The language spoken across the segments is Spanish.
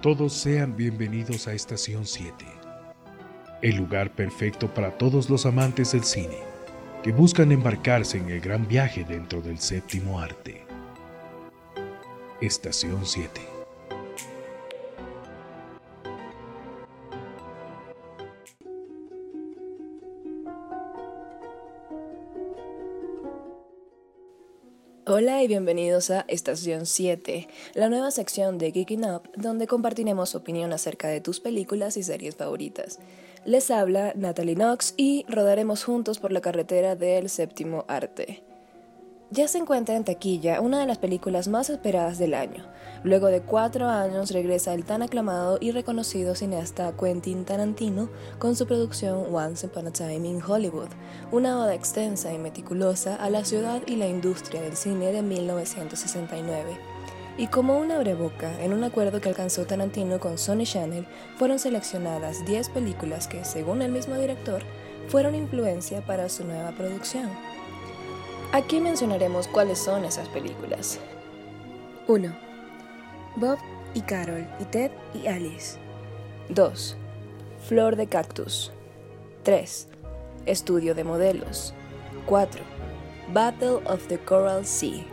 Todos sean bienvenidos a Estación 7, el lugar perfecto para todos los amantes del cine que buscan embarcarse en el gran viaje dentro del séptimo arte. Estación 7. Hola y bienvenidos a Estación 7, la nueva sección de Geeking Up donde compartiremos opinión acerca de tus películas y series favoritas. Les habla Natalie Knox y rodaremos juntos por la carretera del séptimo arte. Ya se encuentra en taquilla una de las películas más esperadas del año. Luego de cuatro años regresa el tan aclamado y reconocido cineasta Quentin Tarantino con su producción Once Upon a Time in Hollywood, una oda extensa y meticulosa a la ciudad y la industria del cine de 1969. Y como una abreboca, en un acuerdo que alcanzó Tarantino con Sony Channel, fueron seleccionadas 10 películas que, según el mismo director, fueron influencia para su nueva producción. Aquí mencionaremos cuáles son esas películas. 1. Bob y Carol y Ted y Alice. 2. Flor de Cactus. 3. Estudio de modelos. 4. Battle of the Coral Sea.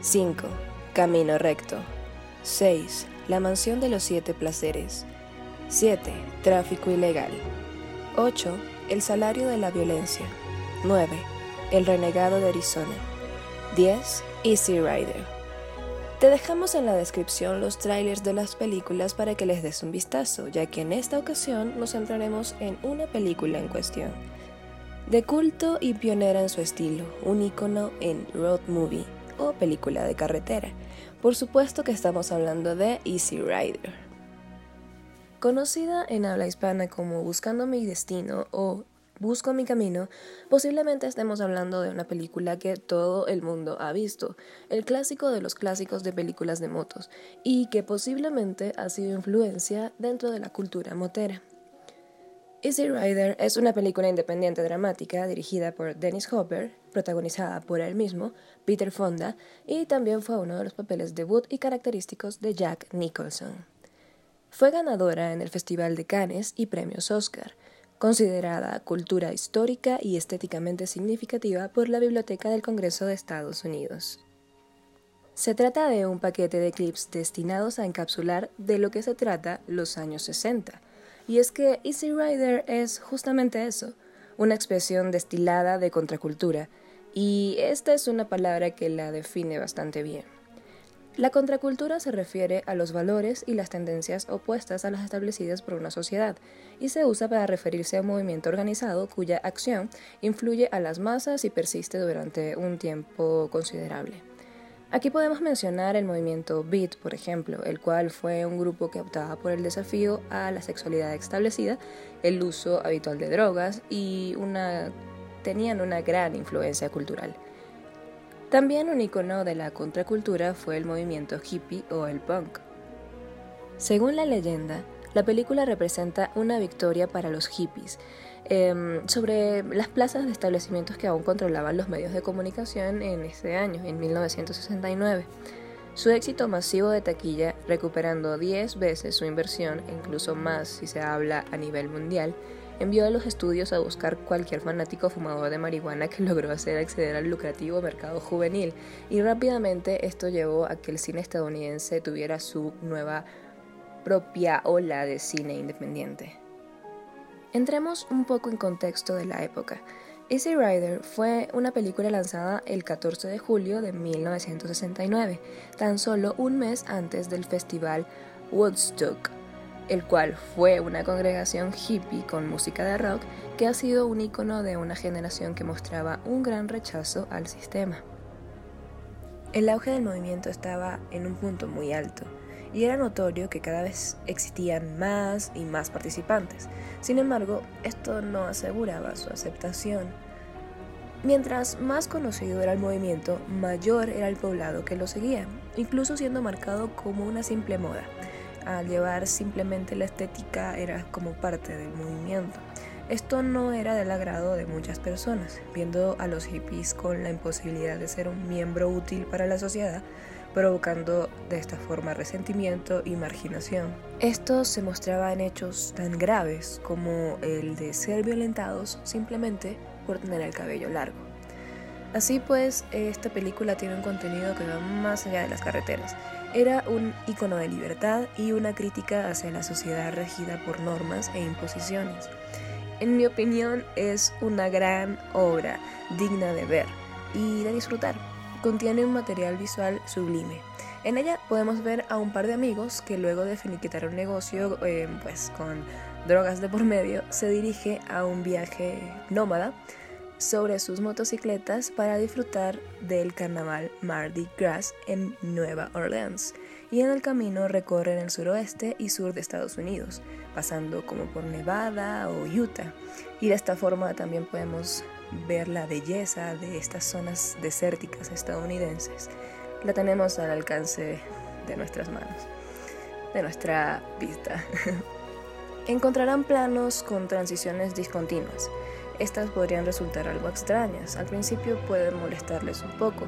5. Camino recto. 6. La mansión de los siete placeres. 7. Tráfico ilegal. 8. El salario de la violencia. 9. El renegado de Arizona. 10. Easy Rider. Te dejamos en la descripción los trailers de las películas para que les des un vistazo, ya que en esta ocasión nos centraremos en una película en cuestión. De culto y pionera en su estilo, un icono en road movie o película de carretera. Por supuesto que estamos hablando de Easy Rider. Conocida en habla hispana como Buscando mi destino o Busco mi camino, posiblemente estemos hablando de una película que todo el mundo ha visto, el clásico de los clásicos de películas de motos, y que posiblemente ha sido influencia dentro de la cultura motera. Easy Rider es una película independiente dramática dirigida por Dennis Hopper, protagonizada por él mismo, Peter Fonda, y también fue uno de los papeles debut y característicos de Jack Nicholson. Fue ganadora en el Festival de Cannes y premios Oscar, considerada cultura histórica y estéticamente significativa por la Biblioteca del Congreso de Estados Unidos. Se trata de un paquete de clips destinados a encapsular de lo que se trata los años 60, y es que Easy Rider es justamente eso, una expresión destilada de contracultura, y esta es una palabra que la define bastante bien. La contracultura se refiere a los valores y las tendencias opuestas a las establecidas por una sociedad y se usa para referirse a un movimiento organizado cuya acción influye a las masas y persiste durante un tiempo considerable. Aquí podemos mencionar el movimiento Beat, por ejemplo, el cual fue un grupo que optaba por el desafío a la sexualidad establecida, el uso habitual de drogas y una, tenían una gran influencia cultural. También un icono de la contracultura fue el movimiento hippie o el punk. Según la leyenda, la película representa una victoria para los hippies em, sobre las plazas de establecimientos que aún controlaban los medios de comunicación en ese año, en 1969. Su éxito masivo de taquilla, recuperando 10 veces su inversión, e incluso más si se habla a nivel mundial, envió a los estudios a buscar cualquier fanático fumador de marihuana que logró hacer acceder al lucrativo mercado juvenil y rápidamente esto llevó a que el cine estadounidense tuviera su nueva propia ola de cine independiente. Entremos un poco en contexto de la época. Easy Rider fue una película lanzada el 14 de julio de 1969, tan solo un mes antes del festival Woodstock el cual fue una congregación hippie con música de rock que ha sido un icono de una generación que mostraba un gran rechazo al sistema. El auge del movimiento estaba en un punto muy alto y era notorio que cada vez existían más y más participantes. Sin embargo, esto no aseguraba su aceptación. Mientras más conocido era el movimiento, mayor era el poblado que lo seguía, incluso siendo marcado como una simple moda al llevar simplemente la estética era como parte del movimiento. Esto no era del agrado de muchas personas, viendo a los hippies con la imposibilidad de ser un miembro útil para la sociedad, provocando de esta forma resentimiento y marginación. Esto se mostraba en hechos tan graves como el de ser violentados simplemente por tener el cabello largo. Así pues, esta película tiene un contenido que va más allá de las carreteras. Era un icono de libertad y una crítica hacia la sociedad regida por normas e imposiciones. En mi opinión, es una gran obra digna de ver y de disfrutar. Contiene un material visual sublime. En ella podemos ver a un par de amigos que luego de finiquitar un negocio eh, pues con drogas de por medio se dirige a un viaje nómada sobre sus motocicletas para disfrutar del carnaval Mardi Gras en Nueva Orleans y en el camino recorren el suroeste y sur de Estados Unidos, pasando como por Nevada o Utah. Y de esta forma también podemos ver la belleza de estas zonas desérticas estadounidenses. La tenemos al alcance de nuestras manos, de nuestra vista. Encontrarán planos con transiciones discontinuas estas podrían resultar algo extrañas. Al principio pueden molestarles un poco,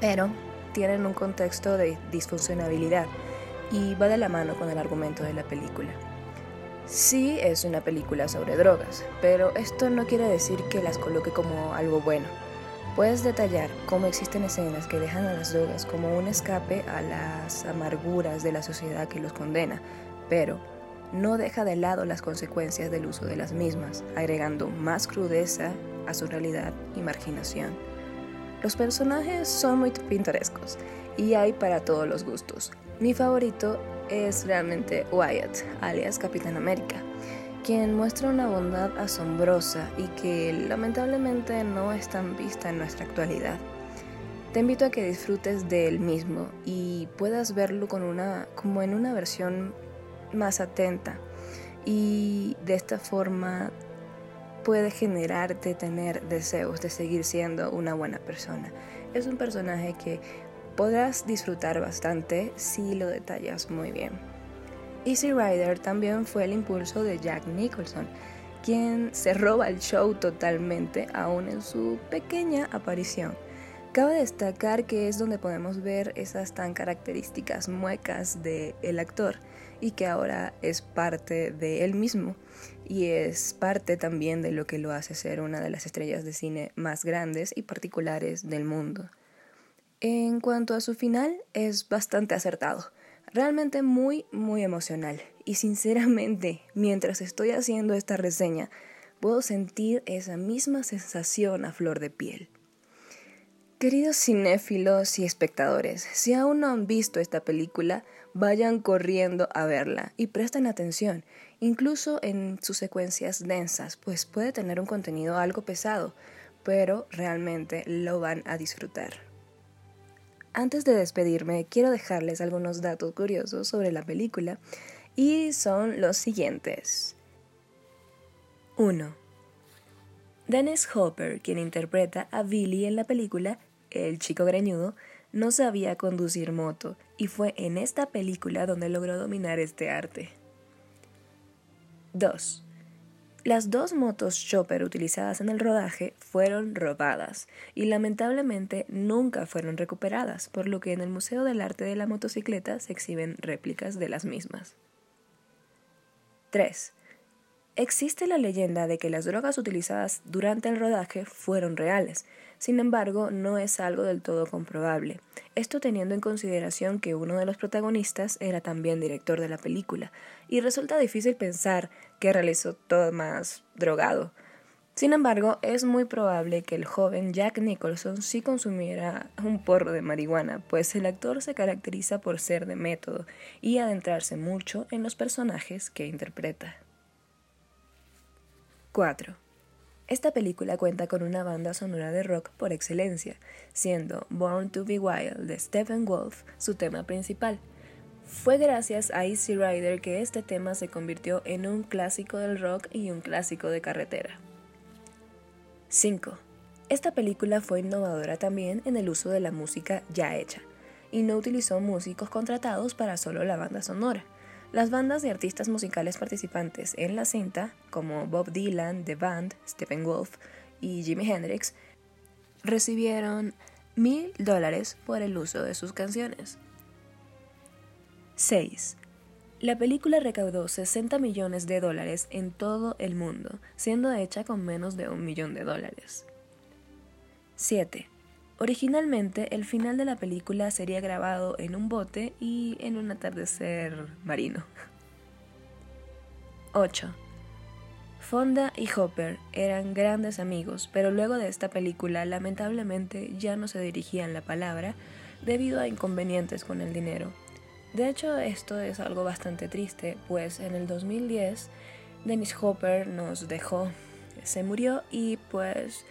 pero tienen un contexto de disfuncionabilidad y va de la mano con el argumento de la película. Sí es una película sobre drogas, pero esto no quiere decir que las coloque como algo bueno. Puedes detallar cómo existen escenas que dejan a las drogas como un escape a las amarguras de la sociedad que los condena, pero no deja de lado las consecuencias del uso de las mismas, agregando más crudeza a su realidad y marginación. Los personajes son muy pintorescos y hay para todos los gustos. Mi favorito es realmente Wyatt, alias Capitán América, quien muestra una bondad asombrosa y que lamentablemente no es tan vista en nuestra actualidad. Te invito a que disfrutes de él mismo y puedas verlo con una, como en una versión más atenta y de esta forma puede generarte tener deseos de seguir siendo una buena persona. Es un personaje que podrás disfrutar bastante si lo detallas muy bien. Easy Rider también fue el impulso de Jack Nicholson, quien se roba el show totalmente aún en su pequeña aparición. Cabe destacar que es donde podemos ver esas tan características muecas del el actor y que ahora es parte de él mismo y es parte también de lo que lo hace ser una de las estrellas de cine más grandes y particulares del mundo. En cuanto a su final, es bastante acertado, realmente muy, muy emocional y sinceramente, mientras estoy haciendo esta reseña, puedo sentir esa misma sensación a flor de piel. Queridos cinéfilos y espectadores, si aún no han visto esta película, vayan corriendo a verla y presten atención, incluso en sus secuencias densas, pues puede tener un contenido algo pesado, pero realmente lo van a disfrutar. Antes de despedirme, quiero dejarles algunos datos curiosos sobre la película y son los siguientes. 1. Dennis Hopper, quien interpreta a Billy en la película, el chico greñudo, no sabía conducir moto y fue en esta película donde logró dominar este arte. 2. Las dos motos Chopper utilizadas en el rodaje fueron robadas y lamentablemente nunca fueron recuperadas, por lo que en el Museo del Arte de la Motocicleta se exhiben réplicas de las mismas. 3. Existe la leyenda de que las drogas utilizadas durante el rodaje fueron reales, sin embargo, no es algo del todo comprobable, esto teniendo en consideración que uno de los protagonistas era también director de la película, y resulta difícil pensar que realizó todo más drogado. Sin embargo, es muy probable que el joven Jack Nicholson sí consumiera un porro de marihuana, pues el actor se caracteriza por ser de método y adentrarse mucho en los personajes que interpreta. 4. Esta película cuenta con una banda sonora de rock por excelencia, siendo Born to Be Wild de Stephen Wolf su tema principal. Fue gracias a Easy Rider que este tema se convirtió en un clásico del rock y un clásico de carretera. 5. Esta película fue innovadora también en el uso de la música ya hecha, y no utilizó músicos contratados para solo la banda sonora las bandas de artistas musicales participantes en la cinta, como Bob Dylan, The Band, Stephen Wolf y Jimi Hendrix, recibieron mil dólares por el uso de sus canciones. 6. La película recaudó 60 millones de dólares en todo el mundo, siendo hecha con menos de un millón de dólares. 7. Originalmente, el final de la película sería grabado en un bote y en un atardecer marino. 8. Fonda y Hopper eran grandes amigos, pero luego de esta película lamentablemente ya no se dirigían la palabra debido a inconvenientes con el dinero. De hecho, esto es algo bastante triste, pues en el 2010 Dennis Hopper nos dejó, se murió y pues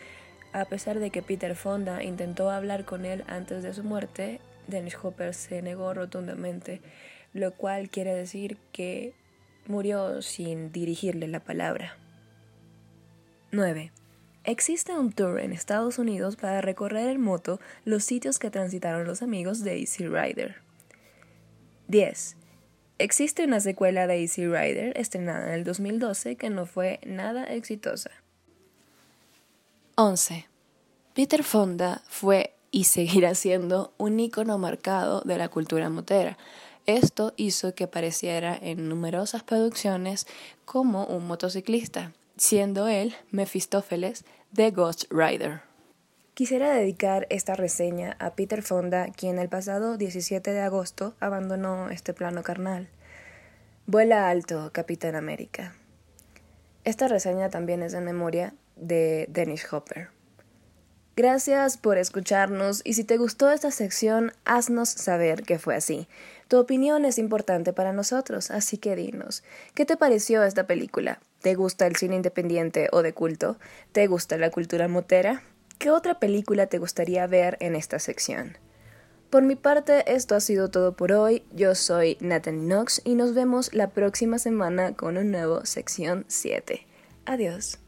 a pesar de que Peter Fonda intentó hablar con él antes de su muerte, Dennis Hopper se negó rotundamente, lo cual quiere decir que murió sin dirigirle la palabra. 9. Existe un tour en Estados Unidos para recorrer en moto los sitios que transitaron los amigos de Easy Rider. 10. Existe una secuela de Easy Rider estrenada en el 2012 que no fue nada exitosa. 11. Peter Fonda fue y seguirá siendo un icono marcado de la cultura motera. Esto hizo que apareciera en numerosas producciones como un motociclista siendo él Mefistófeles de Ghost Rider. Quisiera dedicar esta reseña a Peter Fonda, quien el pasado 17 de agosto abandonó este plano carnal. Vuela alto, Capitán América. Esta reseña también es en memoria de Dennis Hopper. Gracias por escucharnos y si te gustó esta sección, haznos saber que fue así. Tu opinión es importante para nosotros, así que dinos, ¿qué te pareció esta película? ¿Te gusta el cine independiente o de culto? ¿Te gusta la cultura motera? ¿Qué otra película te gustaría ver en esta sección? Por mi parte, esto ha sido todo por hoy. Yo soy Nathan Knox y nos vemos la próxima semana con un nuevo sección 7. Adiós.